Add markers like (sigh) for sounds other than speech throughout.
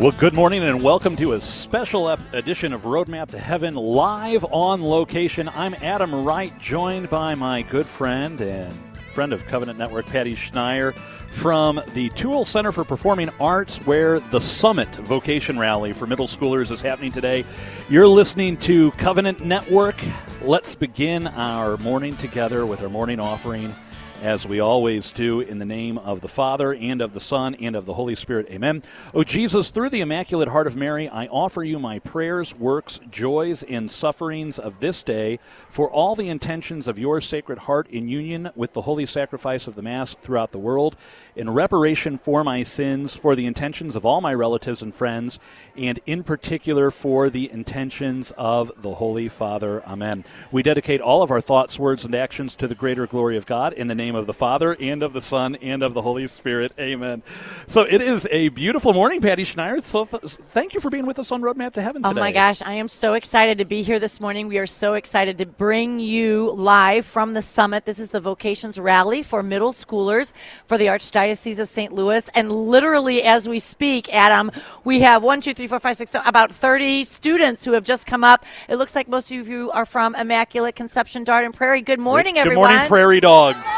Well, good morning and welcome to a special edition of Roadmap to Heaven live on location. I'm Adam Wright, joined by my good friend and friend of Covenant Network, Patty Schneier, from the Touhill Center for Performing Arts, where the Summit Vocation Rally for middle schoolers is happening today. You're listening to Covenant Network. Let's begin our morning together with our morning offering as we always do, in the name of the Father, and of the Son, and of the Holy Spirit. Amen. O Jesus, through the Immaculate Heart of Mary, I offer you my prayers, works, joys, and sufferings of this day for all the intentions of your Sacred Heart in union with the holy sacrifice of the Mass throughout the world, in reparation for my sins, for the intentions of all my relatives and friends, and in particular for the intentions of the Holy Father. Amen. We dedicate all of our thoughts, words, and actions to the greater glory of God in the name name of the Father and of the Son and of the Holy Spirit. Amen. So it is a beautiful morning, Patty Schneier. So th- thank you for being with us on Roadmap to Heaven today. Oh my gosh, I am so excited to be here this morning. We are so excited to bring you live from the summit. This is the Vocations Rally for middle schoolers for the Archdiocese of St. Louis. And literally, as we speak, Adam, we have one, two, three, four, five, six, seven, about 30 students who have just come up. It looks like most of you are from Immaculate Conception Dardenne Prairie. Good morning, Good everyone. Good morning, Prairie Dogs.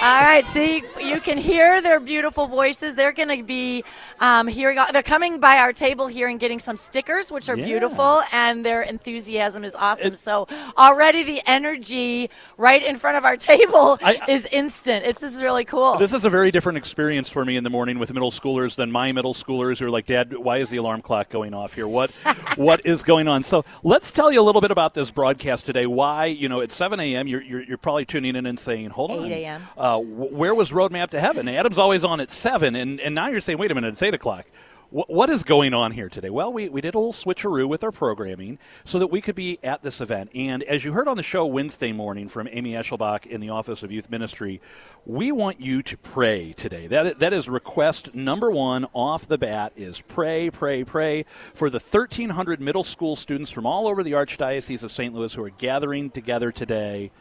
All right, see, you can hear their beautiful voices. They're going to be um, hearing. They're coming by our table here and getting some stickers, which are Yeah. beautiful, and their enthusiasm is awesome. so already the energy right in front of our table I- is instant. It's this is really cool. This is a very different experience for me in the morning with middle schoolers than my middle schoolers who are like, Dad, why is the alarm clock going off here? What (laughs) what is going on? So let's tell you a little bit about this broadcast today. Why, you know, at 7 a.m., you're, you're, you're probably tuning in and saying, hold on. 8 a.m.. Uh, where was Roadmap to Heaven? Adam's always on at 7, and, and now you're saying, wait a minute, it's 8 o'clock. Wh- What is going on here today? Well, we, we did a little switcheroo with our programming so that we could be at this event. And as you heard on the show Wednesday morning from Amy Eschelbach in the Office of Youth Ministry, we want you to pray today. That, that is request number one off the bat is pray, pray, pray for the 1,300 middle school students from all over the Archdiocese of St. Louis who are gathering together today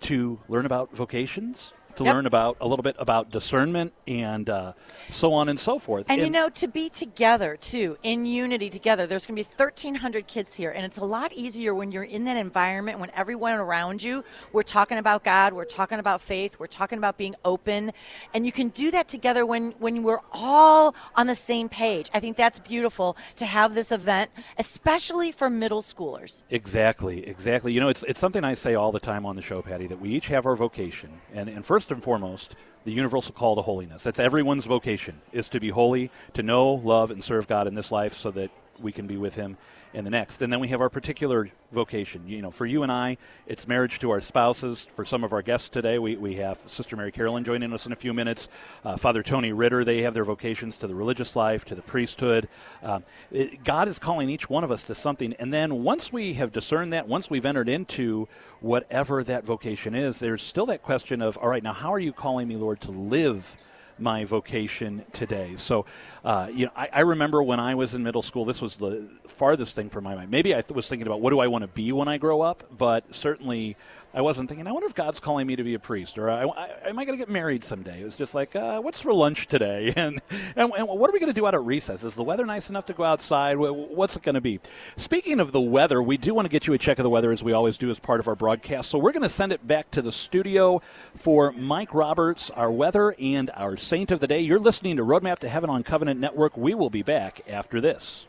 to learn about vocations, to Yep. learn about a little bit about discernment, and uh, so on and so forth. And, you know, to be together too, in unity together, there's going to be 1,300 kids here. And it's a lot easier when you're in that environment, when everyone around you, we're talking about God, we're talking about faith, we're talking about being open. And you can do that together when, when we're all on the same page. I think that's beautiful to have this event, especially for middle schoolers. Exactly, exactly. You know, it's, it's something I say all the time on the show, Patty, that we each have our vocation. And, and first and foremost, the universal call to holiness. That's everyone's vocation, is to be holy, to know, love, and serve God in this life so that we can be with Him in the next. And then we have our particular vocation. You know, for you and I, it's marriage to our spouses. For some of our guests today, we, we have Sister Mary Karolyn joining us in a few minutes. Uh, Father Tony Ritter, they have their vocations to the religious life, to the priesthood. Um, it- God is calling each one of us to something. And then once we have discerned that, once we've entered into whatever that vocation is, there's still that question of, all right, now how are you calling me, Lord, to live? My vocation today. So, uh, you know, I, I remember when I was in middle school, this was the farthest thing from my mind. Maybe I th- was thinking about what do I want to be when I grow up, but certainly I wasn't thinking, I wonder if God's calling me to be a priest or I, I, am I going to get married someday? It was just like, uh, what's for lunch today? (laughs) And, and, and what are we going to do out at recess? Is the weather nice enough to go outside? What's it going to be? Speaking of the weather, we do want to get you a check of the weather as we always do as part of our broadcast. So we're going to send it back to the studio for Mike Roberts, our weather, and our saint of the day. You're listening to Roadmap to Heaven on Covenant Network. We will be back after this.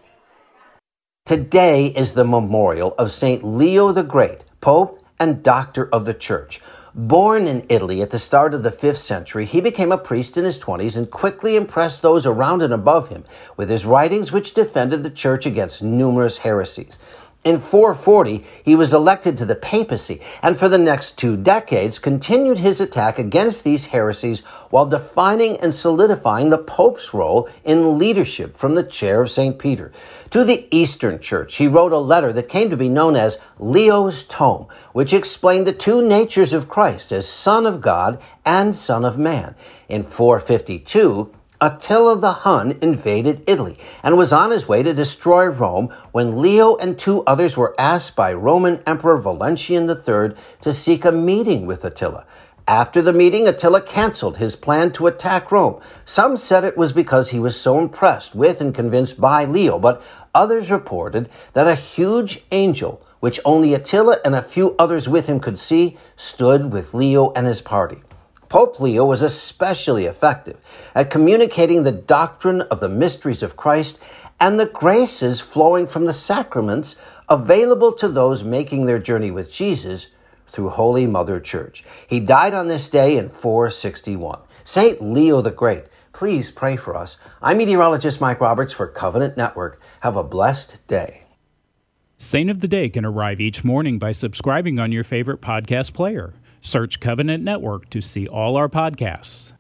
Today is the memorial of St. Leo the Great, Pope and Doctor of the Church. Born in Italy at the start of the 5th century, he became a priest in his 20s and quickly impressed those around and above him with his writings which defended the church against numerous heresies. In 440, he was elected to the papacy and for the next two decades continued his attack against these heresies while defining and solidifying the Pope's role in leadership from the chair of St. Peter. To the Eastern Church, he wrote a letter that came to be known as Leo's Tome, which explained the two natures of Christ as Son of God and Son of Man. In 452, Attila the Hun invaded Italy and was on his way to destroy Rome when Leo and two others were asked by Roman Emperor Valentinian III to seek a meeting with Attila. After the meeting, Attila canceled his plan to attack Rome. Some said it was because he was so impressed with and convinced by Leo, but others reported that a huge angel, which only Attila and a few others with him could see, stood with Leo and his party. Pope Leo was especially effective at communicating the doctrine of the mysteries of Christ and the graces flowing from the sacraments available to those making their journey with Jesus through Holy Mother Church. He died on this day in 461. St. Leo the Great, please pray for us. I'm meteorologist Mike Roberts for Covenant Network. Have a blessed day. Saint of the Day can arrive each morning by subscribing on your favorite podcast player. Search Covenant Network to see all our podcasts.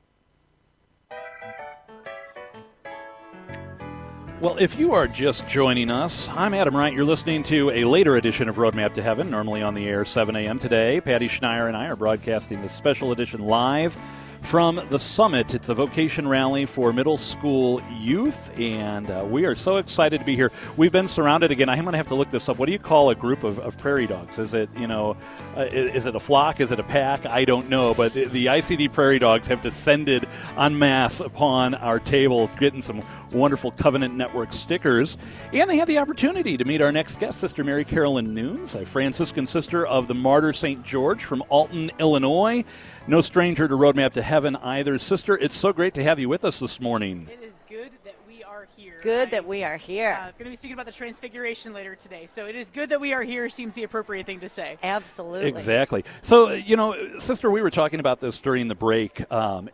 Well, if you are just joining us, I'm Adam Wright. You're listening to a later edition of Roadmap to Heaven, normally on the air 7 a.m. today. Patty Schneier and I are broadcasting this special edition live from the summit. It's a vocation rally for middle school youth, and uh, we are so excited to be here. We've been surrounded again. I'm going to have to look this up. What do you call a group of, of prairie dogs? Is it you know, uh, is it a flock? Is it a pack? I don't know. But the, the ICD prairie dogs have descended en masse upon our table, getting some wonderful Covenant Network stickers, and they had the opportunity to meet our next guest, Sister Mary Karolyn Nunes, a Franciscan sister of the Martyr St. George from Alton, Illinois. No stranger to Roadmap to Heaven either. Sister, it's so great to have you with us this morning. It is good that we are here. Good I, that we are here. uh, going to be speaking about the transfiguration later today. So it is good that we are here seems the appropriate thing to say. Absolutely. Exactly. So, you know, sister, we were talking about this during the break um,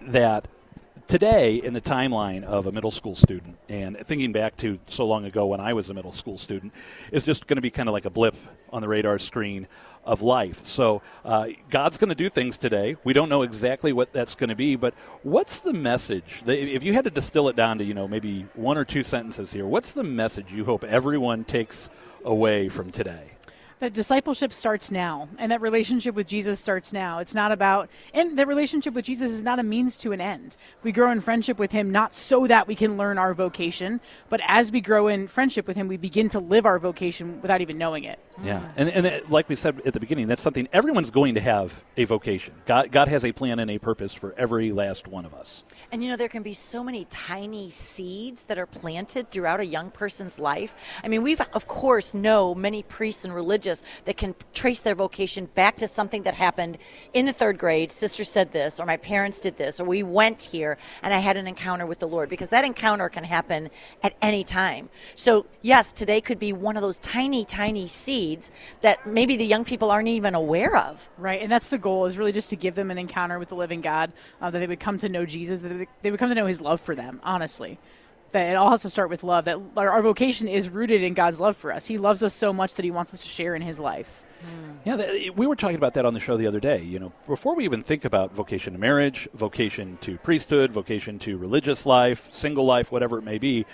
that today in the timeline of a middle school student and thinking back to so long ago when I was a middle school student is just going to be kind of like a blip on the radar screen of life. So uh, God's going to do things today. We don't know exactly what that's going to be, but what's the message? If you had to distill it down to, you know, maybe one or two sentences here, what's the message you hope everyone takes away from today? That discipleship starts now and that relationship with jesus starts now. It's not about and that relationship with jesus is not a means to an end. We grow in friendship with him not so that we can learn our vocation but as we grow in friendship with him we begin to live our vocation without even knowing it. Yeah. And, and it, like we said at the beginning that's something everyone's going to have a vocation. God, god has a plan and a purpose for every last one of us. And you know, there can be so many tiny seeds that are planted throughout a young person's life. I mean, we've, of course, know many priests and religious that can trace their vocation back to something that happened in the third grade. Sister said this, or my parents did this, or we went here and I had an encounter with the Lord, because that encounter can happen at any time. So, yes, today could be one of those tiny, tiny seeds that maybe the young people aren't even aware of. Right, and that's the goal is really just to give them an encounter with the living God, uh, that they would come to know Jesus, that they- they would come to know His love for them. Honestly, that it all has to start with love. That our, vocation is rooted in God's love for us. He loves us so much that He wants us to share in His life. Yeah, we were talking about that on the show the other day. You know, before we even think about vocation to marriage, vocation to priesthood, vocation to religious life, single life, whatever it may be,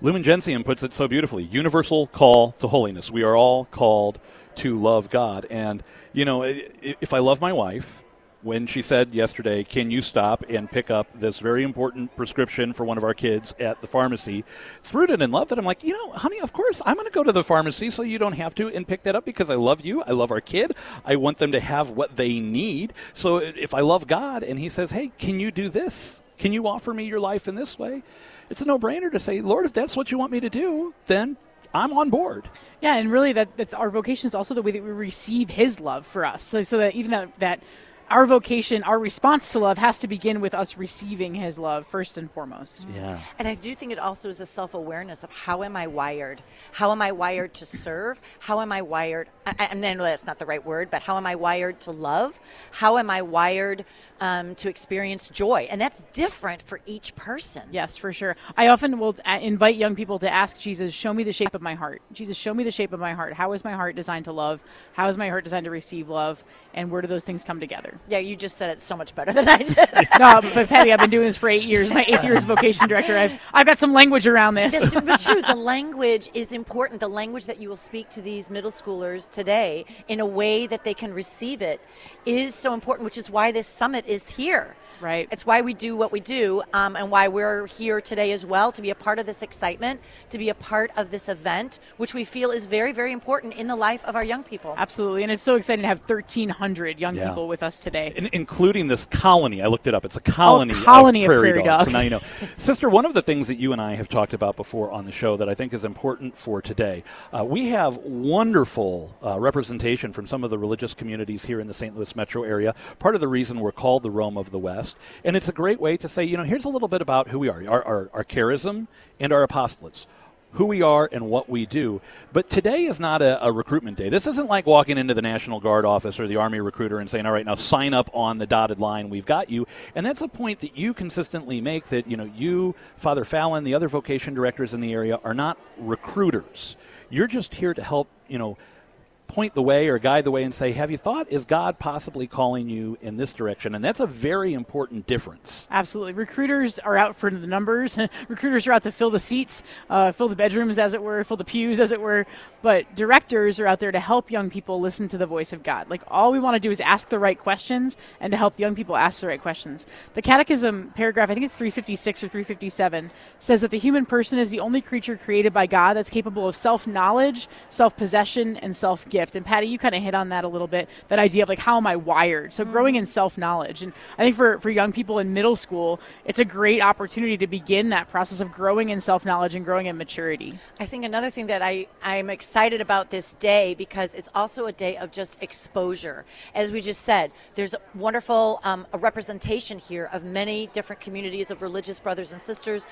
Lumen Gentium puts it so beautifully: universal call to holiness. We are all called to love God, and you know, if I love my wife. When she said yesterday, Can you stop and pick up this very important prescription for one of our kids at the pharmacy? It's rooted in love that I'm like, You know, honey, of course, I'm going to go to the pharmacy so you don't have to and pick that up because I love you. I love our kid. I want them to have what they need. So if I love God and He says, Hey, can you do this? Can you offer me your life in this way? It's a no brainer to say, Lord, if that's what you want me to do, then I'm on board. Yeah, and really, that that's our vocation is also the way that we receive His love for us. So, so that even that that our vocation, our response to love, has to begin with us receiving His love first and foremost. Yeah. And I do think it also is a self awareness of how am I wired? How am I wired to serve? How am I wired? I, I- and then that's not the right word, but how am I wired to love? How am I wired um, to experience joy? And that's different for each person. Yes, for sure. I often will invite young people to ask Jesus, "Show me the shape of my heart." Jesus, show me the shape of my heart. How is my heart designed to love? How is my heart designed to receive love? And where do those things come together? Yeah, you just said it so much better (laughs) than I did. (laughs) no, but Patty, I've been doing this for eight years. My eighth year as vocation director. I've I've got some language around this. That's but true. (laughs) The language is important. The language that you will speak to these middle schoolers today in a way that they can receive it is so important, which is why this summit is here. Right. It's why we do what we do, um, and why we're here today as well to be a part of this excitement, to be a part of this event, which we feel is very, very important in the life of our young people. Absolutely, and it's so exciting to have 1,300 young Yeah. people with us today. In- including this colony. I looked it up. It's a colony, Oh, colony of prairie, prairie dogs. dogs. So now you know. (laughs) Sister, one of the things that you and I have talked about before on the show that I think is important for today, uh, we have wonderful uh, representation from some of the religious communities here in the St. Louis metro area. Part of the reason we're called the Rome of the West. And it's a great way to say, you know, here's a little bit about who we are, our, our, our charism and our apostolates who we are and what we do. But today is not a, a, recruitment day. This isn't like walking into the National Guard office or the Army recruiter and saying, "All right, now sign up on the dotted line. We've got you." And that's a point that you consistently make. That you know, you, Father Fallon, the other vocation directors in the area are not recruiters. You're just here to help. You know. Point the way or guide the way and say, Have you thought, is God possibly calling you in this direction? And that's a very important difference. Absolutely. Recruiters are out for the numbers. (laughs) Recruiters are out to fill the seats, uh, fill the bedrooms, as it were, fill the pews, as it were. But directors are out there to help young people listen to the voice of God. Like, all we want to do is ask the right questions and to help young people ask the right questions. The Catechism paragraph, I think it's 356 or 357, says that the human person is the only creature created by God that's capable of self knowledge, self possession, and self gift. And Patty, you kind of hit on that a little bit. That idea of like how am I wired? So growing in self knowledge, and I think for for young people in middle school, it's a great opportunity to begin that process of growing in self knowledge and growing in maturity. I think another thing that I I'm excited about this day because it's also a day of just exposure. As we just said, there's a wonderful um, a representation here of many different communities of religious brothers and sisters,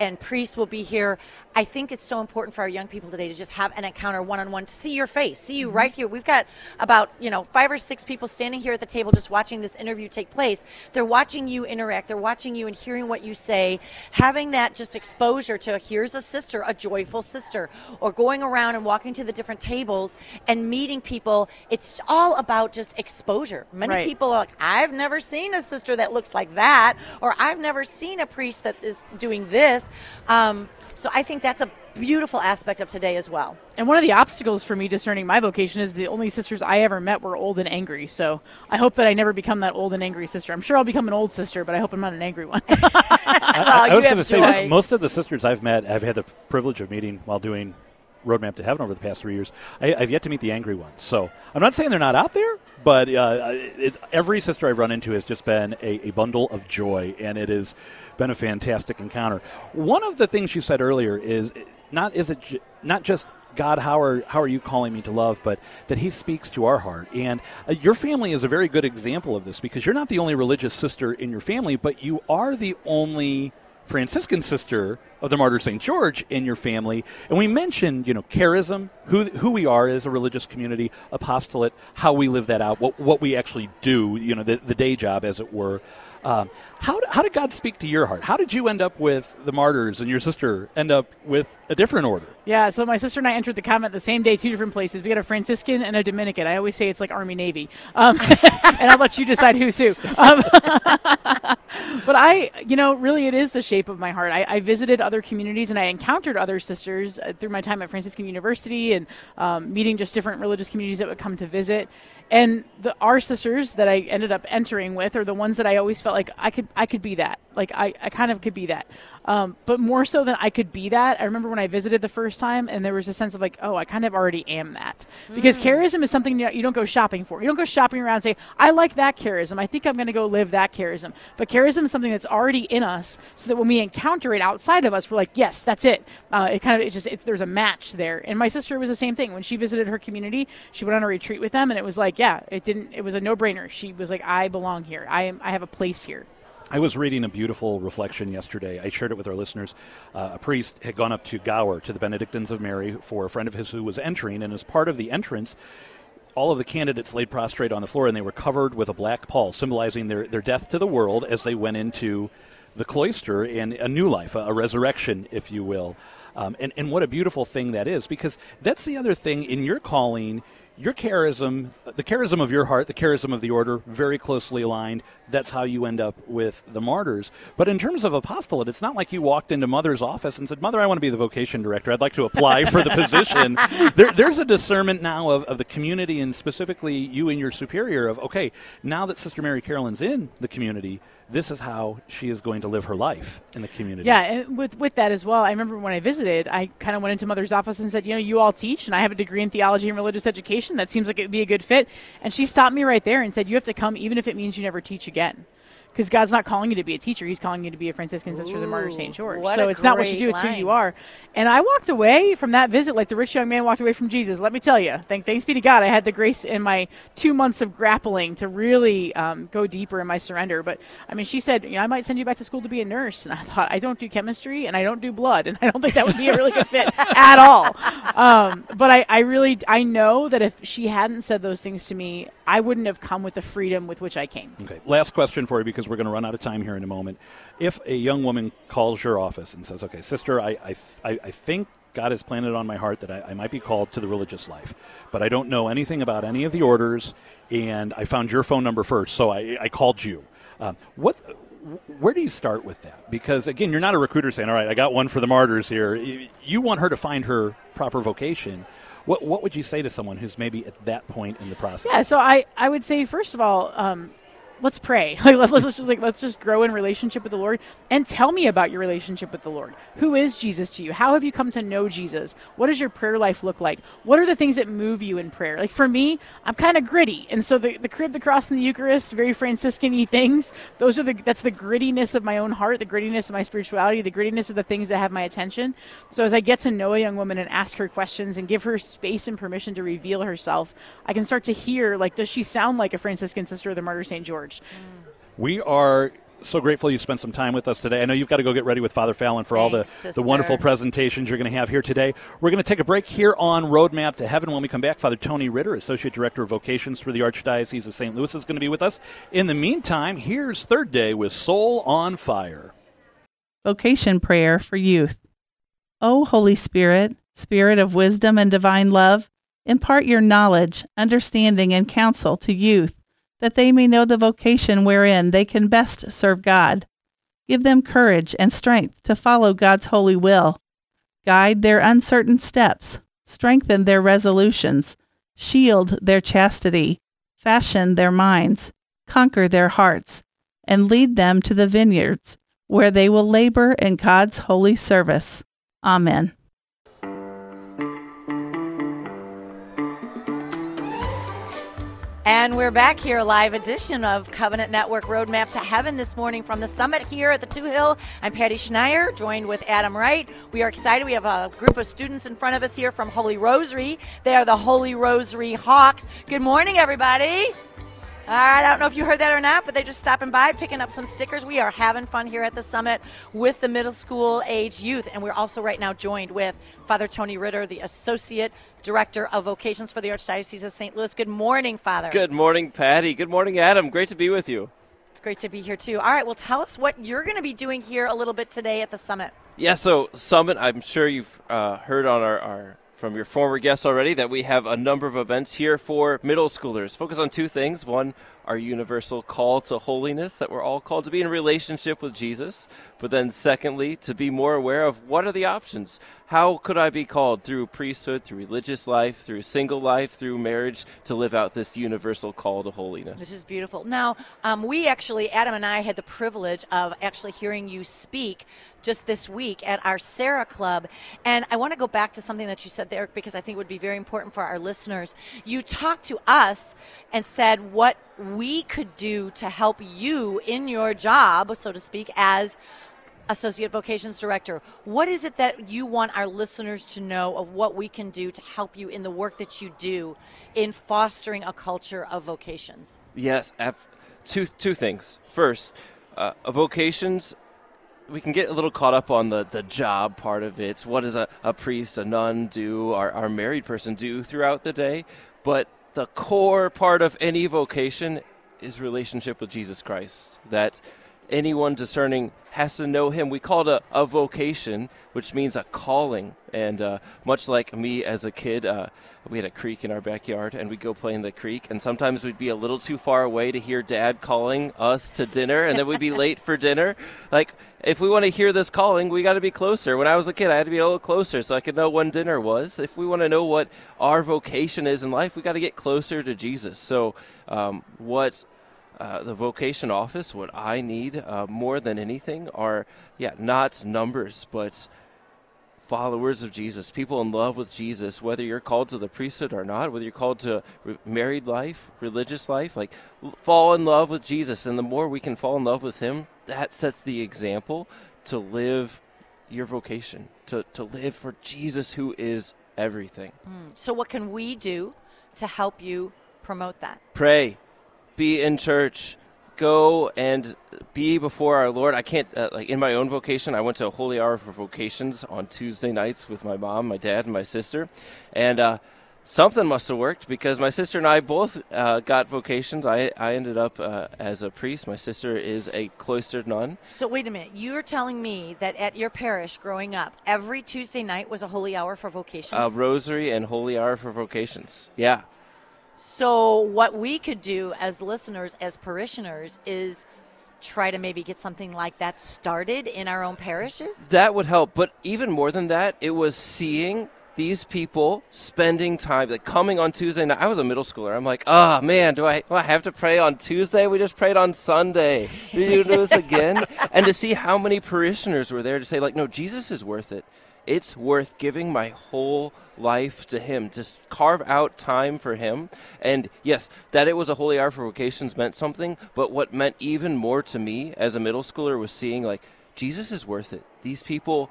and priests will be here. I think it's so important for our young people today to just have an encounter one on one, to see your face, see you right here. We've got about, you know, five or six people standing here at the table just watching this interview take place. They're watching you interact, they're watching you and hearing what you say, having that just exposure to here's a sister, a joyful sister, or going around and walking to the different tables and meeting people. It's all about just exposure. Many Right. people are like, I've never seen a sister that looks like that, or I've never seen a priest that is doing this. Um, so I think that's a beautiful aspect of today as well. And one of the obstacles for me discerning my vocation is the only sisters I ever met were old and angry. So I hope that I never become that old and angry sister. I'm sure I'll become an old sister, but I hope I'm not an angry one. (laughs) Well, I you was going to say most of the sisters I've met, I've had the privilege of meeting while doing Roadmap to Heaven over the past three years. I, I've yet to meet the angry ones. So I'm not saying they're not out there, but uh, it's, every sister I've run into has just been a, a bundle of joy, and it has been a fantastic encounter. One of the things you said earlier is not is it not just God, how are how are you calling me to love? But that He speaks to our heart, and uh, your family is a very good example of this because you're not the only religious sister in your family, but you are the only Franciscan sister of the Martyr St. George in your family. And we mentioned, you know, charism, who, who we are as a religious community, apostolate, how we live that out, what, what we actually do, you know, the, the day job, as it were. Um, how, how did God speak to your heart? How did you end up with the martyrs and your sister end up with a different order? Yeah, so my sister and I entered the convent the same day, two different places. We got a Franciscan and a Dominican. I always say it's like Army Navy, um, (laughs) and I'll let you decide who's who. Um, (laughs) but I, you know, really, it is the shape of my heart. I, I visited other communities and I encountered other sisters uh, through my time at Franciscan University and um, meeting just different religious communities that would come to visit. And the our sisters that I ended up entering with are the ones that I always felt like I could I could be that. Like I, I kind of could be that. Um, but more so than I could be that, I remember when I visited the first time and there was a sense of like, oh, I kind of already am that. Because charism is something you don't go shopping for. You don't go shopping around and say, I like that charism. I think I'm going to go live that charism. But charism is something that's already in us so that when we encounter it outside of us, we're like, yes, that's it. Uh, it kind of, it just, it's, there's a match there. And my sister was the same thing. When she visited her community, she went on a retreat with them and it was like, yeah, it didn't, it was a no brainer. She was like, I belong here. I am, I have a place here. I was reading a beautiful reflection yesterday. I shared it with our listeners. Uh, a priest had gone up to Gower, to the Benedictines of Mary, for a friend of his who was entering, and as part of the entrance, all of the candidates laid prostrate on the floor and they were covered with a black pall, symbolizing their, their death to the world as they went into the cloister and a new life, a, a resurrection, if you will. Um, and, and what a beautiful thing that is, because that's the other thing in your calling. Your charism, the charism of your heart, the charism of the order, very closely aligned. That's how you end up with the martyrs. But in terms of apostolate, it's not like you walked into Mother's office and said, Mother, I want to be the vocation director. I'd like to apply for the (laughs) position. There, there's a discernment now of, of the community and specifically you and your superior of, okay, now that Sister Mary Karolyn's in the community, this is how she is going to live her life in the community. Yeah, and with with that as well, I remember when I visited, I kind of went into Mother's office and said, you know, you all teach, and I have a degree in theology and religious education. that seems like it would be a good fit. And she stopped me right there and said, You have to come, even if it means you never teach again because God's not calling you to be a teacher; He's calling you to be a Franciscan sister of the Martyr Saint George. So it's not what you do; it's who you are. And I walked away from that visit like the rich young man walked away from Jesus. Let me tell you, thank thanks be to God, I had the grace in my two months of grappling to really um, go deeper in my surrender. But I mean, she said, you know, I might send you back to school to be a nurse, and I thought I don't do chemistry and I don't do blood, and I don't think that would be a really good fit (laughs) at all. Um, but I, I really, I know that if she hadn't said those things to me, I wouldn't have come with the freedom with which I came. Okay, last question for you because we're going to run out of time here in a moment. If a young woman calls your office and says, "Okay, sister, I I, I think." God has planted on my heart that I, I, might be called to the religious life, but I don't know anything about any of the orders, and I found your phone number first, so I, I called you. Um, what where do you start with that? Because again, you're not a recruiter saying, "All right, I got one for the martyrs here." You want her to find her proper vocation. What what would you say to someone who's maybe at that point in the process? Yeah, so I I would say first of all. Um, let's pray. (laughs) Like let's, let's just like let's just grow in relationship with the Lord and tell me about your relationship with the Lord. Who is Jesus to you? How have you come to know Jesus? What does your prayer life look like? What are the things that move you in prayer? Like for me, I'm kind of gritty, and so the the crib, the cross, and the Eucharist, very Franciscan-y things. Those are the that's the grittiness of my own heart, the grittiness of my spirituality, the grittiness of the things that have my attention. So as I get to know a young woman and ask her questions and give her space and permission to reveal herself, I can start to hear like, does she sound like a Franciscan sister of the Martyr Saint George? We are so grateful you spent some time with us today. I know you've got to go get ready with Father Fallon for Thanks, all the, the wonderful presentations you're going to have here today. We're going to take a break here on Roadmap to Heaven. When we come back, Father Tony Ritter, Associate Director of Vocations for the Archdiocese of St. Louis, is going to be with us. In the meantime, here's Third Day with Soul on Fire. Vocation Prayer for Youth. O Holy Spirit, Spirit of wisdom and divine love, impart your knowledge, understanding, and counsel to youth that they may know the vocation wherein they can best serve God. Give them courage and strength to follow God's holy will. Guide their uncertain steps, strengthen their resolutions, shield their chastity, fashion their minds, conquer their hearts, and lead them to the vineyards where they will labor in God's holy service. Amen. And we're back here, live edition of Covenant Network Roadmap to Heaven this morning from the summit here at the Touhill. I'm Patty Schneier, joined with Adam Wright. We are excited. We have a group of students in front of us here from Holy Rosary. They are the Holy Rosary Hawks. Good morning, everybody. I don't know if you heard that or not, but they're just stopping by, picking up some stickers. We are having fun here at the summit with the middle school age youth. And we're also right now joined with Father Tony Ritter, the Associate Director of Vocations for the Archdiocese of St. Louis. Good morning, Father. Good morning, Patty. Good morning, Adam. Great to be with you. It's great to be here, too. All right, well, tell us what you're going to be doing here a little bit today at the summit. Yeah, so Summit, I'm sure you've uh, heard on our, our from your former guests already that we have a number of events here for middle schoolers. Focus on two things. One, our universal call to holiness that we're all called to be in relationship with Jesus. But then, secondly, to be more aware of what are the options. How could I be called through priesthood, through religious life, through single life, through marriage to live out this universal call to holiness? This is beautiful. Now, um, we actually, Adam and I, had the privilege of actually hearing you speak just this week at our Serra Club. And I want to go back to something that you said there because I think it would be very important for our listeners. You talked to us and said what we could do to help you in your job, so to speak, as Associate Vocations Director. What is it that you want our listeners to know of what we can do to help you in the work that you do in fostering a culture of vocations? Yes, two two things. First, uh, vocations. We can get a little caught up on the, the job part of it. What does a, a priest, a nun do, our, our married person do throughout the day? But the core part of any vocation is relationship with Jesus Christ. That anyone discerning has to know him. We call it a, a vocation, which means a calling. And uh, much like me as a kid, uh, we had a creek in our backyard, and we'd go play in the creek. And sometimes we'd be a little too far away to hear Dad calling us to dinner, and then we'd be (laughs) late for dinner. Like, if we want to hear this calling, we got to be closer. When I was a kid, I had to be a little closer so I could know when dinner was. If we want to know what our vocation is in life, we got to get closer to Jesus. So, um, what uh, the vocation office, what I need uh, more than anything are, yeah, not numbers, but followers of Jesus, people in love with Jesus, whether you're called to the priesthood or not, whether you're called to re- married life, religious life, like fall in love with Jesus. And the more we can fall in love with Him, that sets the example to live your vocation, to, to live for Jesus, who is everything. So, what can we do to help you promote that? Pray, be in church, go and be before our Lord. I can't, uh, like in my own vocation, I went to a holy hour for vocations on Tuesday nights with my mom, my dad, and my sister. And uh, something must have worked because my sister and I both uh, got vocations. I, I ended up uh, as a priest. My sister is a cloistered nun. So, wait a minute. You're telling me that at your parish growing up, every Tuesday night was a holy hour for vocations? A rosary and holy hour for vocations. Yeah. So, what we could do as listeners, as parishioners, is try to maybe get something like that started in our own parishes? That would help. But even more than that, it was seeing these people spending time, like coming on Tuesday night. I was a middle schooler. I'm like, oh man, do I, do I have to pray on Tuesday? We just prayed on Sunday. Do you do this again? (laughs) and to see how many parishioners were there to say, like, no, Jesus is worth it. It's worth giving my whole life to Him, to carve out time for Him. And yes, that it was a holy hour for vocations meant something, but what meant even more to me as a middle schooler was seeing, like, Jesus is worth it. These people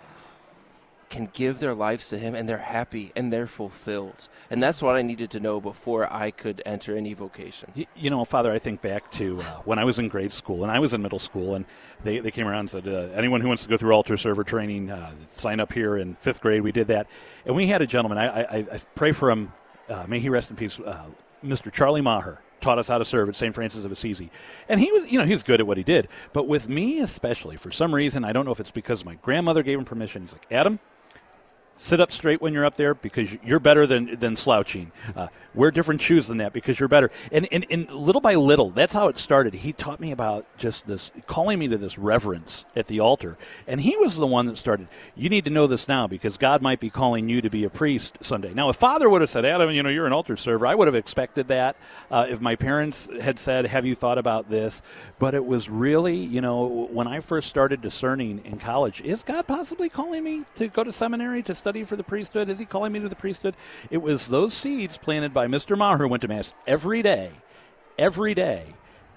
can give their lives to him and they're happy and they're fulfilled. And that's what I needed to know before I could enter any vocation. Y- You know, Father, I think back to uh, when I was in grade school and I was in middle school, and they, they came around and said, uh, anyone who wants to go through altar server training, uh, sign up here in fifth grade. We did that. And we had a gentleman, I, I, I pray for him, uh, may he rest in peace, uh, Mr. Charlie Maher. Taught us how to serve at St. Francis of Assisi. And he was, you know, he was good at what he did. But with me especially, for some reason, I don't know if it's because my grandmother gave him permission. He's like, Adam, sit up straight when you're up there because you're better than than slouching. Uh, wear different shoes than that because you're better. And, and and little by little, that's how it started. He taught me about just this, calling me to this reverence at the altar. And he was the one that started. You need to know this now because God might be calling you to be a priest someday. Now, if Father would have said, Adam, you know, you're an altar server, I would have expected that. Uh, if my parents had said, Have you thought about this? But it was really, you know, when I first started discerning in college, is God possibly calling me to go to seminary to study for the priesthood? Is He calling me to the priesthood? It was those seeds planted by Mr. Maher, who went to Mass every day, every day.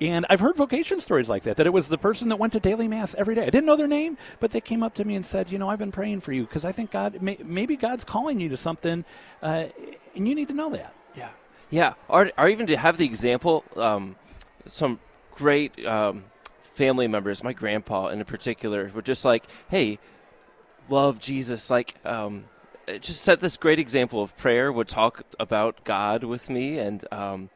And I've heard vocation stories like that, that it was the person that went to daily Mass every day. I didn't know their name, but they came up to me and said, You know, I've been praying for you because I think God, may, maybe God's calling you to something, uh, and you need to know that. Yeah. Yeah. Or, or even to have the example, um, some great um, family members, my grandpa in particular, were just like, hey, love Jesus. Like, um, it just set this great example of prayer, would talk about God with me, and um,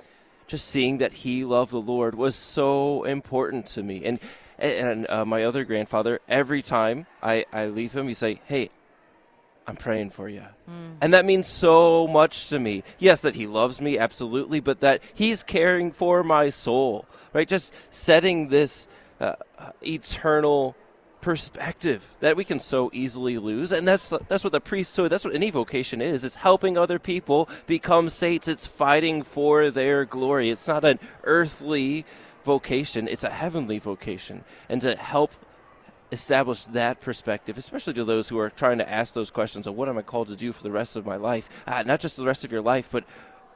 just seeing that he loved the Lord was so important to me. And and uh, my other grandfather, every time I, I leave him, he say, hey, I'm praying for you. And that means so much to me. Yes, that he loves me, absolutely, but that he's caring for my soul, right? Just setting this uh, eternal perspective that we can so easily lose. And that's that's what the priesthood, that's what any vocation is. It's helping other people become saints. It's fighting for their glory. It's not an earthly vocation, it's a heavenly vocation. And to help establish that perspective, especially to those who are trying to ask those questions of what am I called to do for the rest of my life? Uh, not just the rest of your life, but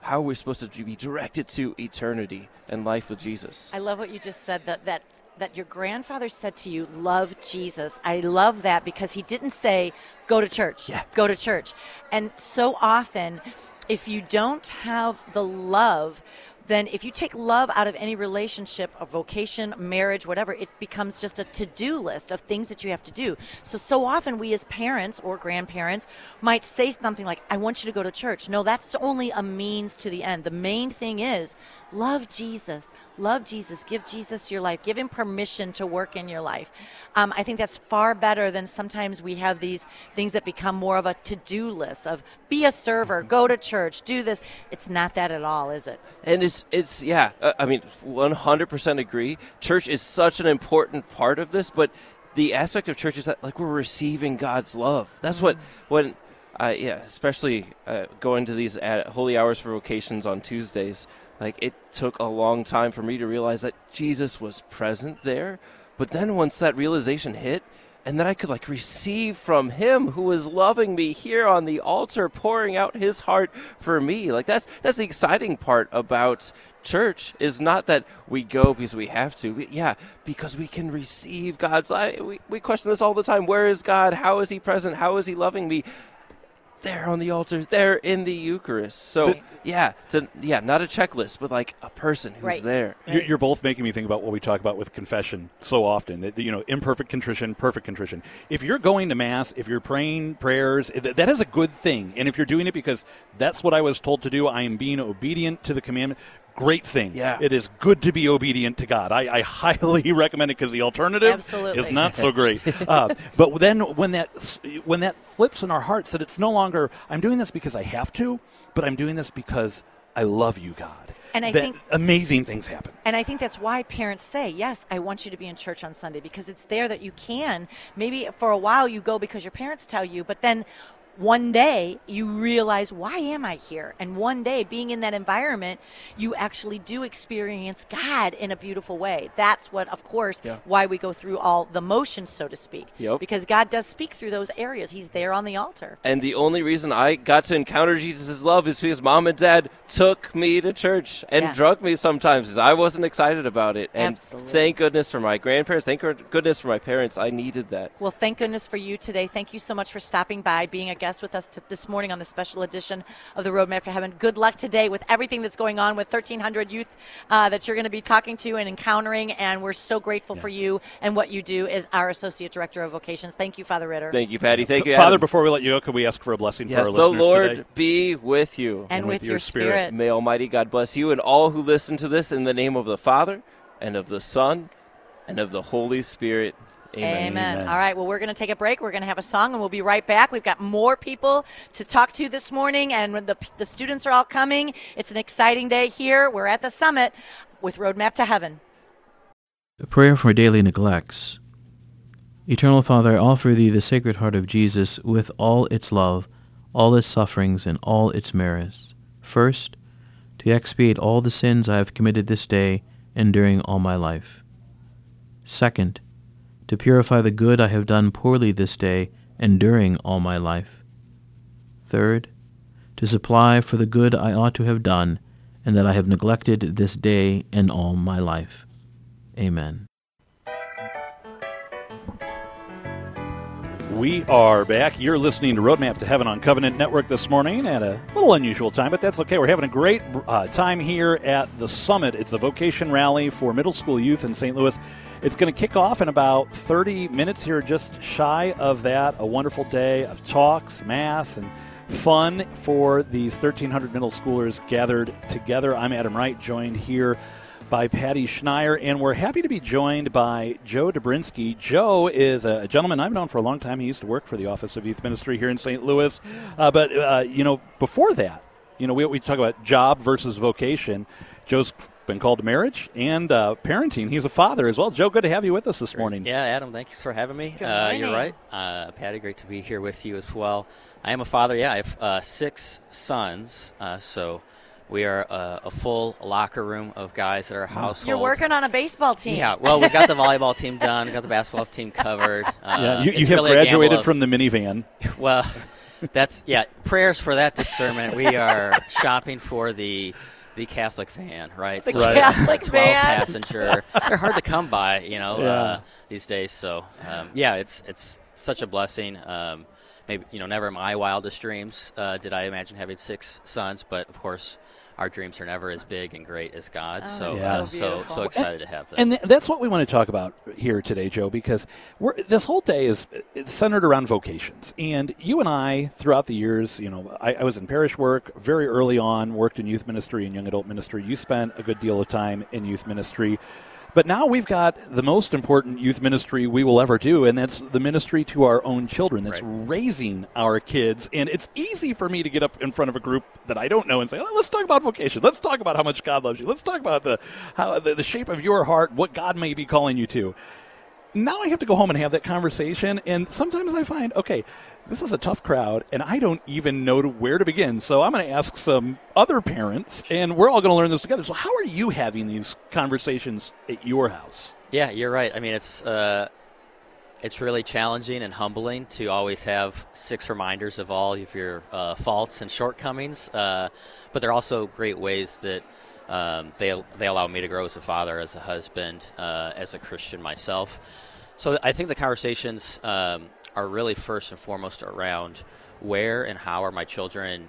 how are we supposed to be directed to eternity and life with Jesus? I love what you just said that that that your grandfather said to you, "Love Jesus." I love that because he didn't say, "Go to church." Yeah. Go to church. And so often if you don't have the love then if you take love out of any relationship, a vocation, marriage, whatever, it becomes just a to-do list of things that you have to do. So so often we as parents or grandparents might say something like, "I want you to go to church." No, that's only a means to the end. The main thing is love Jesus. Love Jesus. Give Jesus your life. Give him permission to work in your life. Um, I think that's far better than sometimes we have these things that become more of a to-do list of be a server, go to church, do this. It's not that at all, is it? And it's it's yeah. Uh, I mean, one hundred percent agree. Church is such an important part of this, but the aspect of church is that like we're receiving God's love. That's what when. Uh, yeah, especially uh, going to these holy hours for vocations on Tuesdays. Like it took a long time for me to realize that Jesus was present there. But then once that realization hit, and that I could like receive from him who is loving me here on the altar pouring out his heart for me. Like that's that's the exciting part about church is not that we go because we have to. We, yeah because we can receive God's I, we, we question this all the time. Where is God? How is he present? How is he loving me there on the altar, there in the Eucharist. So But- yeah, it's a, yeah, not a checklist, but like a person who's Right. there. You're, you're both making me think about what we talk about with confession so often. That, you know, imperfect contrition, perfect contrition. If you're going to mass, if you're praying prayers, th- that is a good thing. And if you're doing it because that's what I was told to do, I am being obedient to the commandment. Great thing. Yeah. It is good to be obedient to God. I, I highly (laughs) recommend it because the alternative Absolutely. is not so (laughs) great. uh, but then when that when that flips in our hearts, that it's no longer I'm doing this because I have to, but I'm doing this because I love you, God. And I that think- amazing things happen. And I think that's why parents say, yes, I want you to be in church on Sunday because it's there that you can. Maybe for a while you go because your parents tell you, but then one day you realize, why am I here? And one day, being in that environment, you actually do experience God in a beautiful way. That's what, of course, Yeah. why we go through all the motions, so to speak. Yep. Because God does speak through those areas. He's there on the altar. And the only reason I got to encounter Jesus' love is because mom and dad took me to church and Yeah. drug me sometimes because I wasn't excited about it. And Absolutely. thank goodness for my grandparents. Thank goodness for my parents. I needed that. Well, thank goodness for you today. Thank you so much for stopping by, being a guest with us t- this morning on the special edition of the Roadmap to Heaven. Good luck today with everything that's going on with 1,300 youth uh, that you're going to be talking to and encountering. And we're so grateful for you and what you do as our Associate Director of Vocations. Thank you, Father Ritter. Thank you, Patty. Thank you, Father, before we let you go, can we ask for a blessing Yes, for the our listeners Lord today? be with you. and, and with, with your your spirit. spirit. May Almighty God bless you and all who listen to this in the name of the Father and of the Son and of the Holy Spirit. Amen. Amen. Amen. All right. Well, we're going to take a break. We're going to have a song, and we'll be right back. We've got more people to talk to this morning, and when the, the students are all coming. It's an exciting day here. We're at the summit with Roadmap to Heaven. A prayer for daily neglects. Eternal Father, I offer thee the Sacred Heart of Jesus with all its love, all its sufferings, and all its merits. First, to expiate all the sins I have committed this day and during all my life. Second, to purify the good I have done poorly this day and during all my life. Third, to supply for the good I ought to have done and that I have neglected this day and all my life. Amen. We are back. You're listening to Roadmap to Heaven on Covenant Network this morning at a little unusual time, but that's okay. We're having a great uh, time here at the Summit. It's a vocation rally for middle school youth in St. Louis. It's going to kick off in about 30 minutes here, just shy of that. A wonderful day of talks, mass, and fun for these 1,300 middle schoolers gathered together. I'm Adam Wright, joined here by Patty Schneier, and we're happy to be joined by Joe Dobrynski. Joe is a gentleman I've known for a long time. He used to work for the Office of Youth Ministry here in St. Louis. Uh, but, uh, you know, before that, you know, we, we talk about job versus vocation. Joe's been called to marriage and uh, parenting. He's a father as well. Joe, good to have you with us this morning. Yeah, Adam, thanks for having me. Good uh, you're right. Uh, Patty, great to be here with you as well. I am a father. Yeah, I have uh, six sons. Uh, so we are uh, a full locker room of guys that are household. You're working on a baseball team. Yeah, well, we got the (laughs) volleyball team done. We got the basketball team covered. (laughs) Uh, Yeah, you, you have really graduated of- from the minivan. (laughs) Well, that's yeah. Prayers for that discernment. We are shopping for the the Catholic van, right? The So, Catholic a 12 van. passenger. They're hard to come by, you know, Yeah. uh, these days. So um, yeah, it's it's such a blessing. Um, maybe you know, never in my wildest dreams uh, did I imagine having six sons, but of course. Our dreams are never as big and great as God's, Oh, so Yeah. uh, so so so excited to have (laughs) them. And th- that's what we want to talk about here today, Joe, because we're, this whole day is is centered around vocations. And you and I, throughout the years, you know, I, I was in parish work very early on, worked in youth ministry and young adult ministry. You spent a good deal of time in youth ministry. But now we've got the most important youth ministry we will ever do, and that's the ministry to our own children. That's raising our kids. And it's easy for me to get up in front of a group that I don't know and say, oh, "Let's talk about vocation. Let's talk about how much God loves you. Let's talk about the how the, the shape of your heart, what God may be calling you to." Now I have to go home and have that conversation. And sometimes I find, okay, this is a tough crowd, and I don't even know to where to begin. So I'm going to ask some other parents, and we're all going to learn this together. So, how are you having these conversations at your house? Yeah, you're right. I mean, it's uh, it's really challenging and humbling to always have six reminders of all of your uh, faults and shortcomings. Uh, but they're also great ways that um, they they allow me to grow as a father, as a husband, uh, as a Christian myself. So I think the conversations um, are really first and foremost around where and how are my children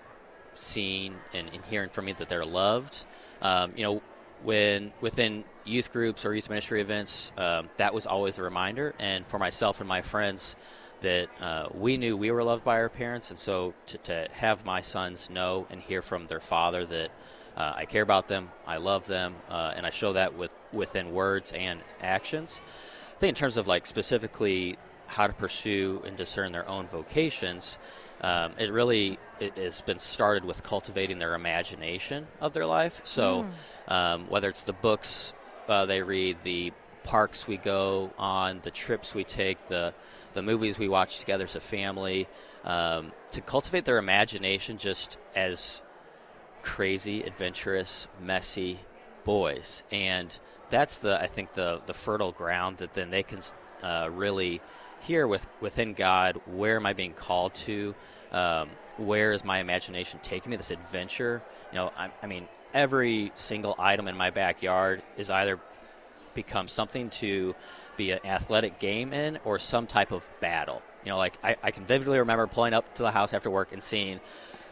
seeing and, and hearing from me that they're loved. Um, you know, when within youth groups or youth ministry events, um, that was always a reminder. And for myself and my friends, that uh, we knew we were loved by our parents, and so to, to have my sons know and hear from their father that uh, I care about them, I love them, uh, and I show that with within words and actions. I think in terms of like specifically how to pursue and discern their own vocations, um, it really it has been started with cultivating their imagination of their life. So mm. um, whether it's the books uh, they read, the parks we go on, the trips we take, the the movies we watch together as a family, um, to cultivate their imagination just as crazy, adventurous, messy boys, and that's the I think the the fertile ground that then they can uh, really hear with within God. Where am I being called to? Um, where is my imagination taking me? This adventure, you know. I, I mean, every single item in my backyard is either become something to be an athletic game in or some type of battle. You know, like I, I can vividly remember pulling up to the house after work and seeing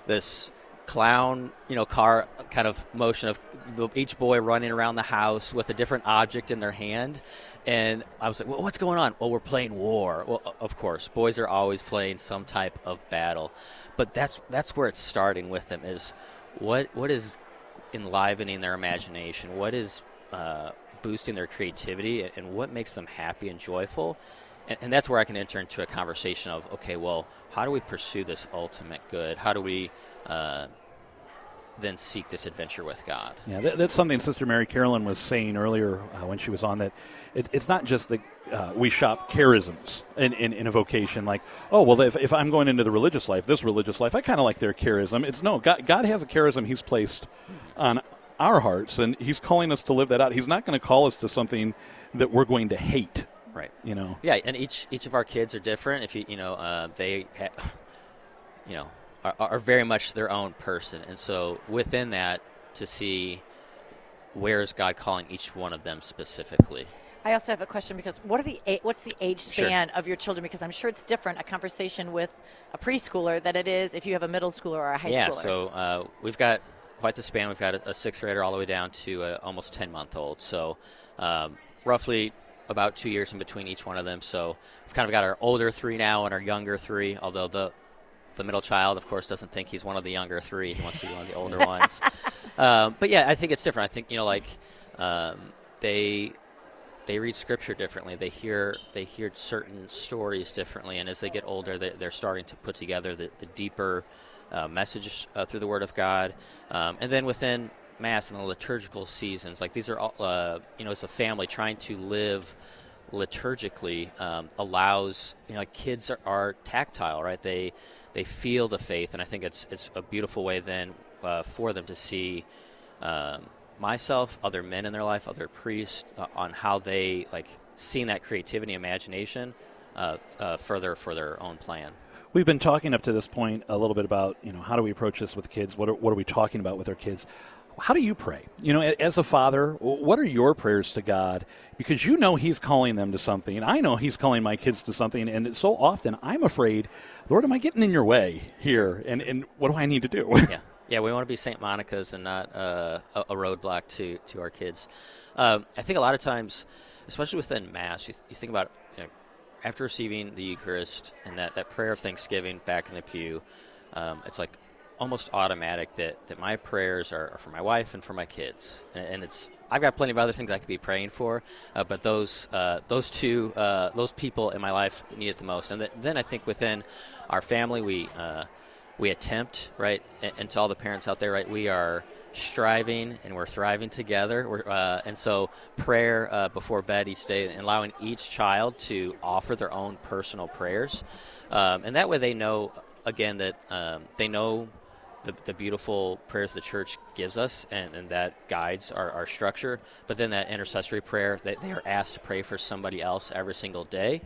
this clown, you know, car kind of motion of the, each boy running around the house with a different object in their hand. And I was like, well, what's going on? Well, we're playing war. Well, of course, boys are always playing some type of battle. But that's that's where it's starting with them is what what is enlivening their imagination? What is uh, boosting their creativity and what makes them happy and joyful. And, and, that's where I can enter into a conversation of, okay, well, how do we pursue this ultimate good? How do we uh, then seek this adventure with God? Yeah, that, that's something Sister Mary Karolyn was saying earlier uh, when she was on that. It, it's not just that uh, we shop charisms in, in, in, a vocation, like, oh, well, if, if I'm going into the religious life, this religious life, I kind of like their charism. It's no, God, God has a charism He's placed on our hearts, and He's calling us to live that out. He's not going to call us to something that we're going to hate. Right. You know. Yeah, and each each of our kids are different. If you you know uh, they, ha- (laughs) you know, are, are very much their own person, and so within that, to see where is God calling each one of them specifically. I also have a question because what are the what's the age span sure. of your children? Because I'm sure it's different a conversation with a preschooler than it is if you have a middle schooler or a high yeah, schooler. Yeah, so uh, we've got quite the span. We've got a, a sixth grader all the way down to a almost 10 month old. So um, roughly about two years in between each one of them. So we've kind of got our older three now and our younger three, although the the middle child, of course, doesn't think he's one of the younger three. He wants to be one of the older ones. (laughs) Um, but yeah, I think it's different. I think you know, like um, they they read scripture differently. They hear they hear certain stories differently, and as they get older, they, are starting to put together the, the deeper uh, message uh, through the Word of God, um, and then within Mass and the liturgical seasons, like these are all, uh, you know, as a family trying to live liturgically um, allows you know like kids are, are, tactile, right? They they feel the faith, and I think it's it's a beautiful way then uh, for them to see. Um, myself, other men in their life, other priests, uh, on how they like seeing that creativity, imagination, uh, uh, further for their own plan. We've been talking up to this point a little bit about you know how do we approach this with kids? What are, what are we talking about with our kids? How do you pray? You know, as a father, what are your prayers to God? Because you know He's calling them to something. I know He's calling my kids to something, and so often I'm afraid, Lord, am I getting in your way here? And and what do I need to do? yeah, (laughs) yeah, we want to be Saint Monica's and not uh, a, a roadblock to to our kids. Um, I think a lot of times, especially within Mass, you, th- you think about you know, after receiving the Eucharist and that, that prayer of thanksgiving back in the pew, um, it's like almost automatic that, that my prayers are, for my wife and for my kids. And, and, it's I've got plenty of other things I could be praying for, uh, but those uh, those two uh, those people in my life need it the most. And th- then I think within our family we uh, we attempt right, and, and to all the parents out there, right, we are striving and we're thriving together. Uh, and so, prayer uh, before bed each day, and allowing each child to offer their own personal prayers. Um, and that way, they know, again, that um, they know the, the beautiful prayers the church gives us, and, and that guides our, our structure. But then that intercessory prayer, that they are asked to pray for somebody else every single day.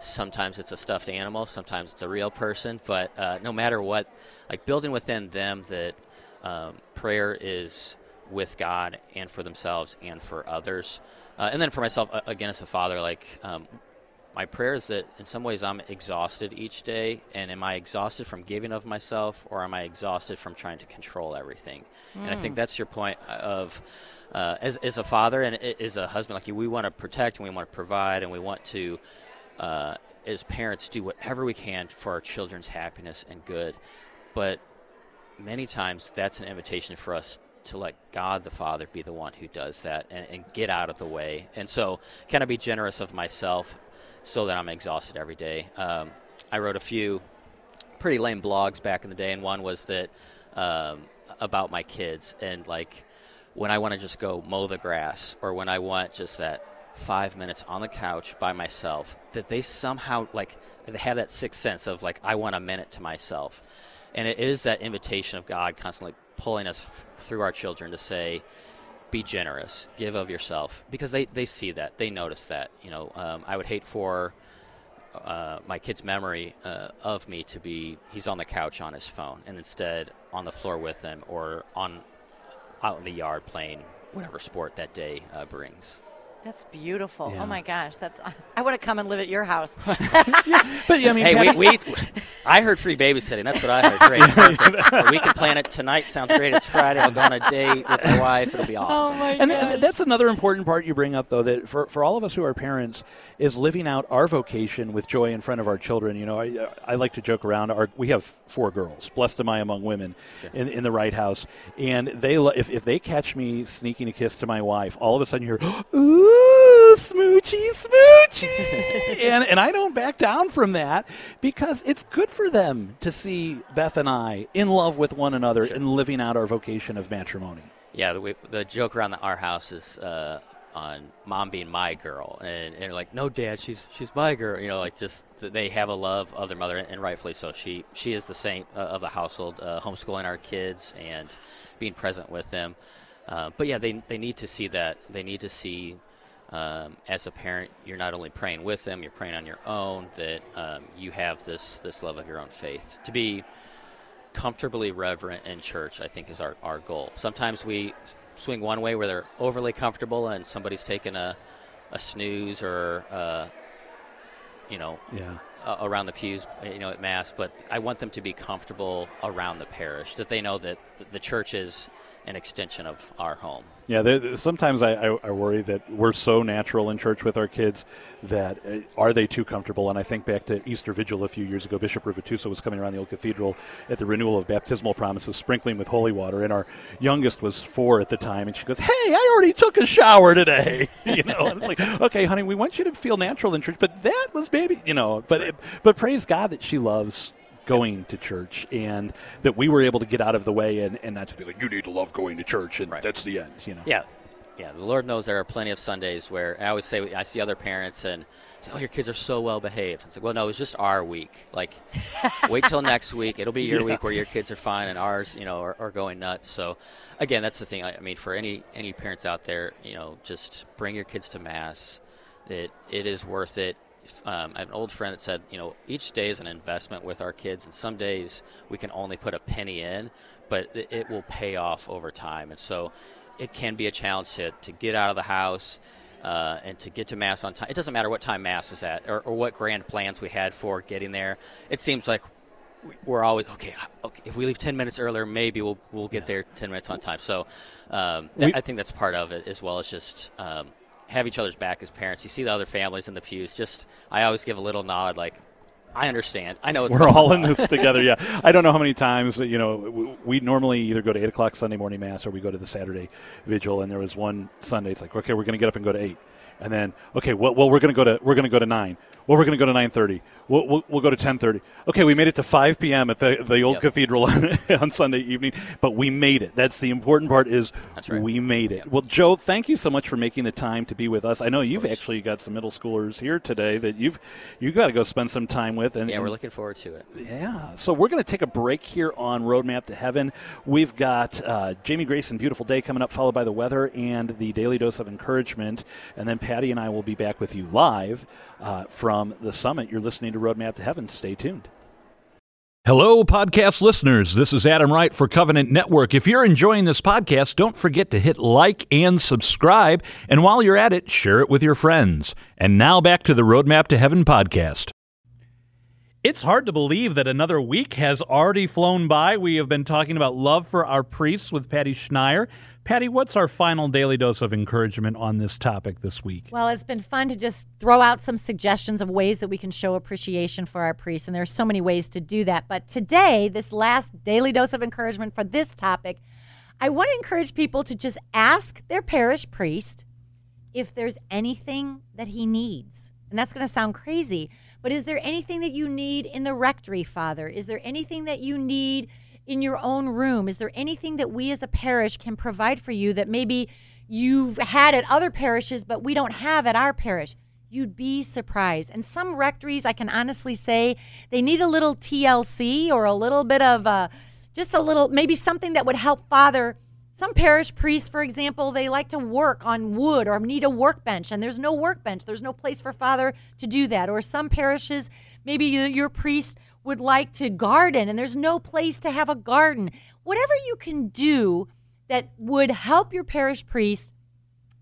Sometimes it's a stuffed animal, sometimes it's a real person. But uh, no matter what, like building within them that um, prayer is with God and for themselves and for others. Uh, and then for myself, again, as a father, like um, my prayer is that in some ways I'm exhausted each day. And am I exhausted from giving of myself or am I exhausted from trying to control everything? Mm. And I think mm. that's your point of. Uh, as, as a father and as a husband, like you, we want to protect and we want to provide and we want to, uh, as parents, do whatever we can for our children's happiness and good. But many times that's an invitation for us to let God the Father be the one who does that and, and get out of the way. And so, can I be generous of myself so that I'm exhausted every day. Um, I wrote a few pretty lame blogs back in the day, and one was that um, about my kids and like when I want to just go mow the grass or when I want just that five minutes on the couch by myself, that they somehow like they have that sixth sense of like I want a minute to myself, and it is that invitation of God constantly pulling us f- through our children to say be generous, give of yourself, because they, they see that, they notice that. You know, um, I would hate for uh, my kid's memory uh, of me to be he's on the couch on his phone, and instead on the floor with him or on out in the yard playing whatever sport that day uh, brings. That's beautiful. Oh yeah. Oh my gosh, that's (laughs) I want to come and live at your house. (laughs) yeah, but I mean, hey, we, we, I heard free babysitting. That's what I heard. Great, (laughs) we can plan it tonight. Sounds great. It's Friday. I'll go on a date with my wife. It'll be oh awesome. Oh and th- that's another important part you bring up, though, that for for all of us who are parents, is living out our vocation with joy in front of our children. You know, I, I like to joke around. Our we have four girls. Blessed am I among women sure. in in the right house, and they if if they catch me sneaking a kiss to my wife, all of a sudden you hear (gasps) ooh smoochy, smoochy. (laughs) and, and I don't back down from that because it's good for them to see Beth and I in love with one another sure. and living out our vocation of matrimony. Yeah, the, the joke around the, our house is uh, on mom being my girl, and, and like, no, dad, she's she's my girl. You know, like just they have a love of their mother, and rightfully so. She she is the saint uh, of the household, uh, homeschooling our kids and being present with them. Uh, but yeah, they they need to see that. They need to see um, as a parent, you're not only praying with them, you're praying on your own. That um, you have this this love of your own faith. To be comfortably reverent in church, I think, is our, our goal. Sometimes we swing one way where they're overly comfortable and somebody's taking a, a snooze or uh, you know yeah. uh, around the pews, you know, at mass. But I want them to be comfortable around the parish, that they know that the church is an extension of our home. Yeah, sometimes I, I, worry that we're so natural in church with our kids that uh, are they too comfortable? And I think back to Easter Vigil a few years ago. Bishop Rivituso was coming around the old cathedral at the renewal of baptismal promises, sprinkling with holy water. And our youngest was four at the time, and she goes, "Hey, I already took a shower today." (laughs) you know, and it's like, okay, honey, we want you to feel natural in church, but that was baby, you know. But but praise God that she loves going to church and that we were able to get out of the way and, and not to be like, you need to love going to church and right. that's the end, you know. Yeah. Yeah, the Lord knows there are plenty of Sundays where I always say I see other parents and say, "Oh, your kids are so well behaved." It's like, well, no, it's just our week. Like, (laughs) wait till next week; it'll be your yeah. week where your kids are fine and ours, you know, are, are going nuts. So, again, that's the thing. I, I mean, for any any parents out there, you know, just bring your kids to mass. It it is worth it um, I have an old friend that said, you know, each day is an investment with our kids, and some days we can only put a penny in, but it, it will pay off over time. And so it can be a challenge to, to get out of the house uh, and to get to Mass on time. It doesn't matter what time Mass is at or, or what grand plans we had for getting there. It seems like we're always okay, okay. If we leave ten minutes earlier, maybe we'll we'll get yeah. there ten minutes on time. So um, th- I think that's part of it, as well as just um, have each other's back as parents. You see the other families in the pews. Just I always give a little nod, like I understand. I know we're all in this together. Yeah, (laughs) I don't know how many times you know we normally either go to eight o'clock Sunday morning mass or we go to the Saturday vigil. And there was one Sunday. It's like okay, we're going to get up and go to eight. And then okay, well, well we're going to go to we're going to go to nine. Well, we're going to go to nine thirty. We'll, we'll, we'll, go to ten thirty. Okay, we made it to five p.m. at the the old yep. cathedral (laughs) on, on, Sunday evening, but we made it. That's the important part. Is right. we made it. Yep. Well, Joe, thank you so much for making the time to be with us. I know you've actually got some middle schoolers here today that you've you got to go spend some time with. And yeah, we're looking forward to it. Yeah, so we're going to take a break here on Roadmap to Heaven. We've got uh, Jamie Grayson, beautiful day coming up, followed by the weather and the daily dose of encouragement, and then Patty and I will be back with you live uh, from the summit. You're listening to Roadmap to Heaven. Stay tuned. Hello, podcast listeners. This is Adam Wright for Covenant Network. If you're enjoying this podcast, don't forget to hit like and subscribe. And while you're at it, share it with your friends. And now back to the Roadmap to Heaven podcast. It's hard to believe that another week has already flown by. We have been talking about love for our priests with Patty Schneier. Patty, what's our final daily dose of encouragement on this topic this week? Well, it's been fun to just throw out some suggestions of ways that we can show appreciation for our priests, and there are so many ways to do that. But today, this last daily dose of encouragement for this topic, I want to encourage people to just ask their parish priest if there's anything that he needs. And that's going to sound crazy but is there anything that you need in the rectory, Father? Is there anything that you need in your own room? Is there anything that we as a parish can provide for you that maybe you've had at other parishes, but we don't have at our parish? You'd be surprised. And some rectories, I can honestly say, they need a little TLC or a little bit of uh, just a little, maybe something that would help Father some parish priests, for example, they like to work on wood or need a workbench, and there's no workbench. There's no place for father to do that. Or some parishes, maybe your priest would like to garden, and there's no place to have a garden. Whatever you can do that would help your parish priest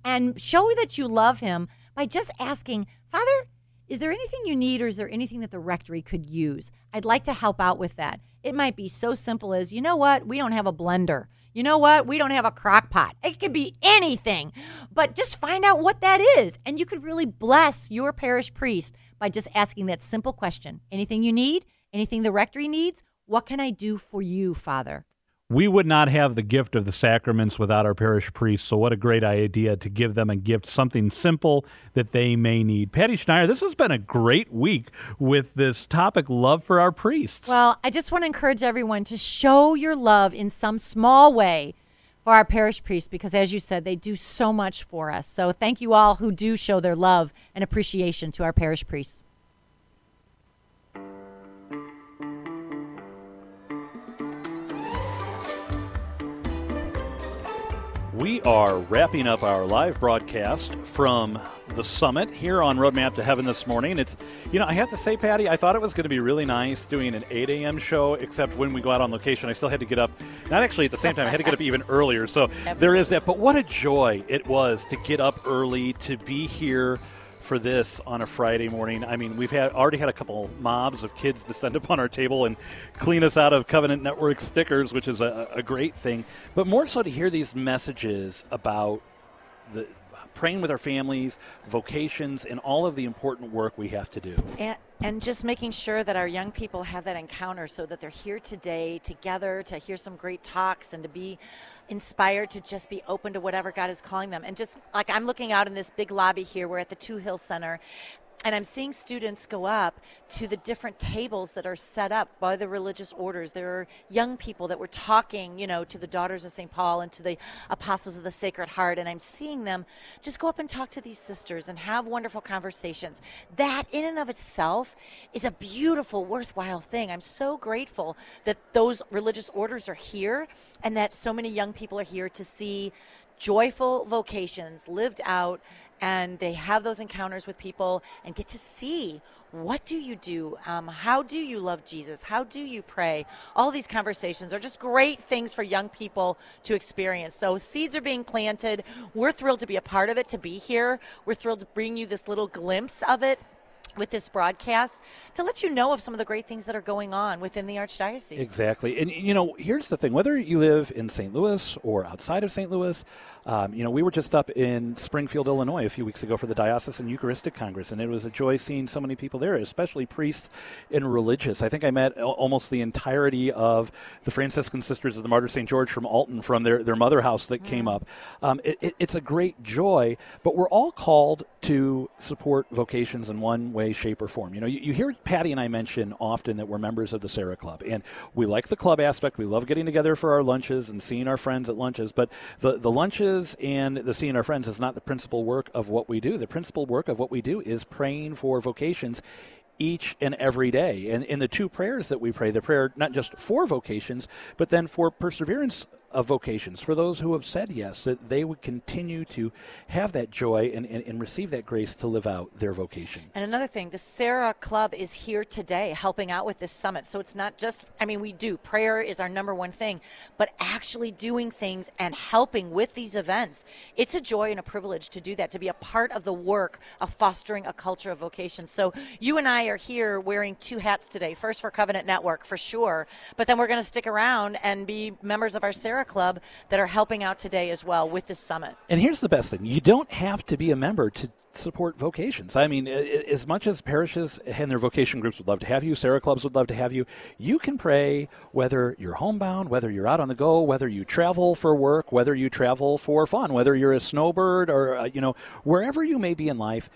and show that you love him by just asking, Father, is there anything you need, or is there anything that the rectory could use? I'd like to help out with that. It might be so simple as, you know what, we don't have a blender you know what? We don't have a crock pot. It could be anything, but just find out what that is. And you could really bless your parish priest by just asking that simple question Anything you need? Anything the rectory needs? What can I do for you, Father? We would not have the gift of the sacraments without our parish priests. So, what a great idea to give them a gift, something simple that they may need. Patty Schneier, this has been a great week with this topic love for our priests. Well, I just want to encourage everyone to show your love in some small way for our parish priests because, as you said, they do so much for us. So, thank you all who do show their love and appreciation to our parish priests. We are wrapping up our live broadcast from the summit here on Roadmap to Heaven this morning. It's, you know, I have to say, Patty, I thought it was going to be really nice doing an 8 a.m. show, except when we go out on location, I still had to get up, not actually at the same time, I had to get up even (laughs) earlier. So there is that. But what a joy it was to get up early, to be here for this on a Friday morning. I mean, we've had already had a couple mobs of kids descend upon our table and clean us out of Covenant Network stickers, which is a, a great thing. But more so to hear these messages about the praying with our families, vocations, and all of the important work we have to do. And, and just making sure that our young people have that encounter so that they're here today together to hear some great talks and to be inspired to just be open to whatever God is calling them. And just like I'm looking out in this big lobby here, we're at the Touhill Center, and I'm seeing students go up to the different tables that are set up by the religious orders. There are young people that were talking, you know, to the daughters of St. Paul and to the apostles of the Sacred Heart, and I'm seeing them just go up and talk to these sisters and have wonderful conversations. That, in and of itself, is a beautiful, worthwhile thing. I'm so grateful that those religious orders are here and that so many young people are here to see joyful vocations lived out and they have those encounters with people and get to see what do you do? Um, how do you love jesus? How do you pray? All these conversations are just great things for young people to experience. So seeds are being planted. We're thrilled to be a part of it to be here. We're thrilled to bring you this little glimpse of it with this broadcast to let you know of some of the great things that are going on within the Archdiocese. Exactly. And, you know, here's the thing whether you live in St. Louis or outside of St. Louis, um, you know, we were just up in Springfield, Illinois a few weeks ago for the Diocesan Eucharistic Congress, and it was a joy seeing so many people there, especially priests and religious. I think I met almost the entirety of the Franciscan Sisters of the Martyr St. George from Alton, from their, their mother house that mm. came up. Um, it, it, it's a great joy, but we're all called to support vocations in one way way, shape, or form. You know, you, you hear Patty and I mention often that we're members of the Serra Club, and we like the club aspect. We love getting together for our lunches and seeing our friends at lunches, but the, the lunches and the seeing our friends is not the principal work of what we do. The principal work of what we do is praying for vocations each and every day. And in the two prayers that we pray, the prayer not just for vocations, but then for perseverance of vocations, for those who have said yes, that they would continue to have that joy and, and, and, receive that grace to live out their vocation. And another thing, the Serra Club is here today helping out with this summit. So it's not just, I mean, we do, prayer is our number one thing, but actually doing things and helping with these events. It's a joy and a privilege to do that, to be a part of the work of fostering a culture of vocation. So you and I are here wearing two hats today. First for Covenant Network, for sure, but then we're going to stick around and be members of our Serra Club that are helping out today as well with this summit. And here's the best thing you don't have to be a member to support vocations. I mean, as much as parishes and their vocation groups would love to have you, Serra clubs would love to have you, you can pray whether you're homebound, whether you're out on the go, whether you travel for work, whether you travel for fun, whether you're a snowbird or, uh, you know, wherever you may be in life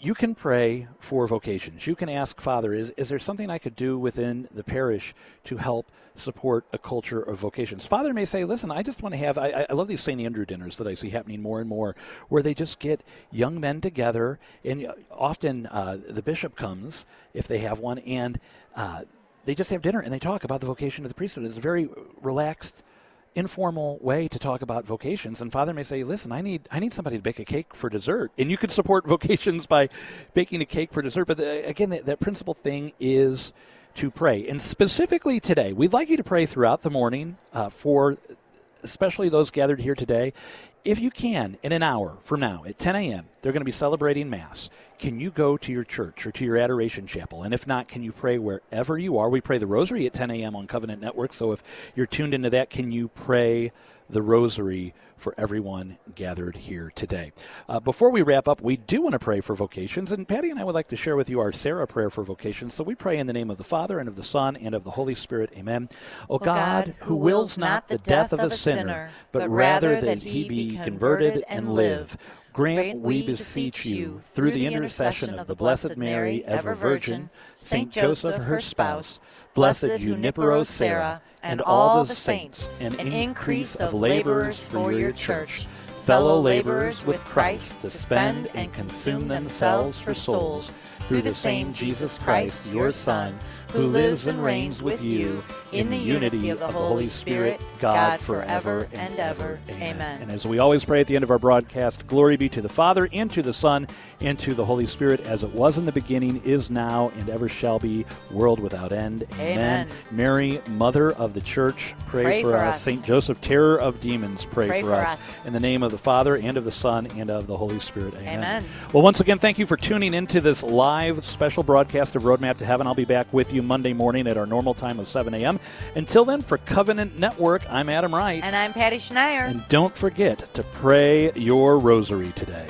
you can pray for vocations. You can ask, Father, is, is there something I could do within the parish to help support a culture of vocations? Father may say, listen, I just want to have, I, I love these St. Andrew dinners that I see happening more and more, where they just get young men together, and often uh, the bishop comes, if they have one, and uh, they just have dinner and they talk about the vocation of the priesthood. It's a very relaxed informal way to talk about vocations and father may say listen i need i need somebody to bake a cake for dessert and you could support (laughs) vocations by baking a cake for dessert but the, again that, that principal thing is to pray and specifically today we'd like you to pray throughout the morning uh, for especially those gathered here today if you can, in an hour from now at 10 a.m., they're going to be celebrating Mass. Can you go to your church or to your adoration chapel? And if not, can you pray wherever you are? We pray the Rosary at 10 a.m. on Covenant Network. So if you're tuned into that, can you pray the rosary for everyone gathered here today. Uh, before we wrap up, we do want to pray for vocations, and Patty and I would like to share with you our Serra prayer for vocations. So we pray in the name of the Father, and of the Son, and of the Holy Spirit. Amen. O God, God, who wills not the death of a sinner, but rather that he be converted and live, grant, we beseech you, through the intercession of the Blessed Mary, ever Virgin, Saint Joseph, her spouse, Blessed Junipero Serra, and all the saints, an increase of laborers for your church, fellow laborers with Christ to spend and consume themselves for souls, through the same Jesus Christ, your Son, who lives and reigns with you in the unity of the Holy Spirit, God forever and ever. Amen. And as we always pray at the end of our broadcast, glory be to the Father, and to the Son, and to the Holy Spirit, as it was in the beginning, is now, and ever shall be, world without end. Amen. Amen. Mary, Mother of the Church, pray, pray for, for us. Saint Joseph, terror of demons, pray, pray for, for us. us. In the name of the Father, and of the Son, and of the Holy Spirit. Amen. Amen. Well, once again, thank you for tuning into this live special broadcast of Roadmap to Heaven. I'll be back with you Monday morning at our normal time of 7 a.m. Until then, for Covenant Network, I'm Adam Wright. And I'm Patty Schneier. And don't forget to pray your rosary today.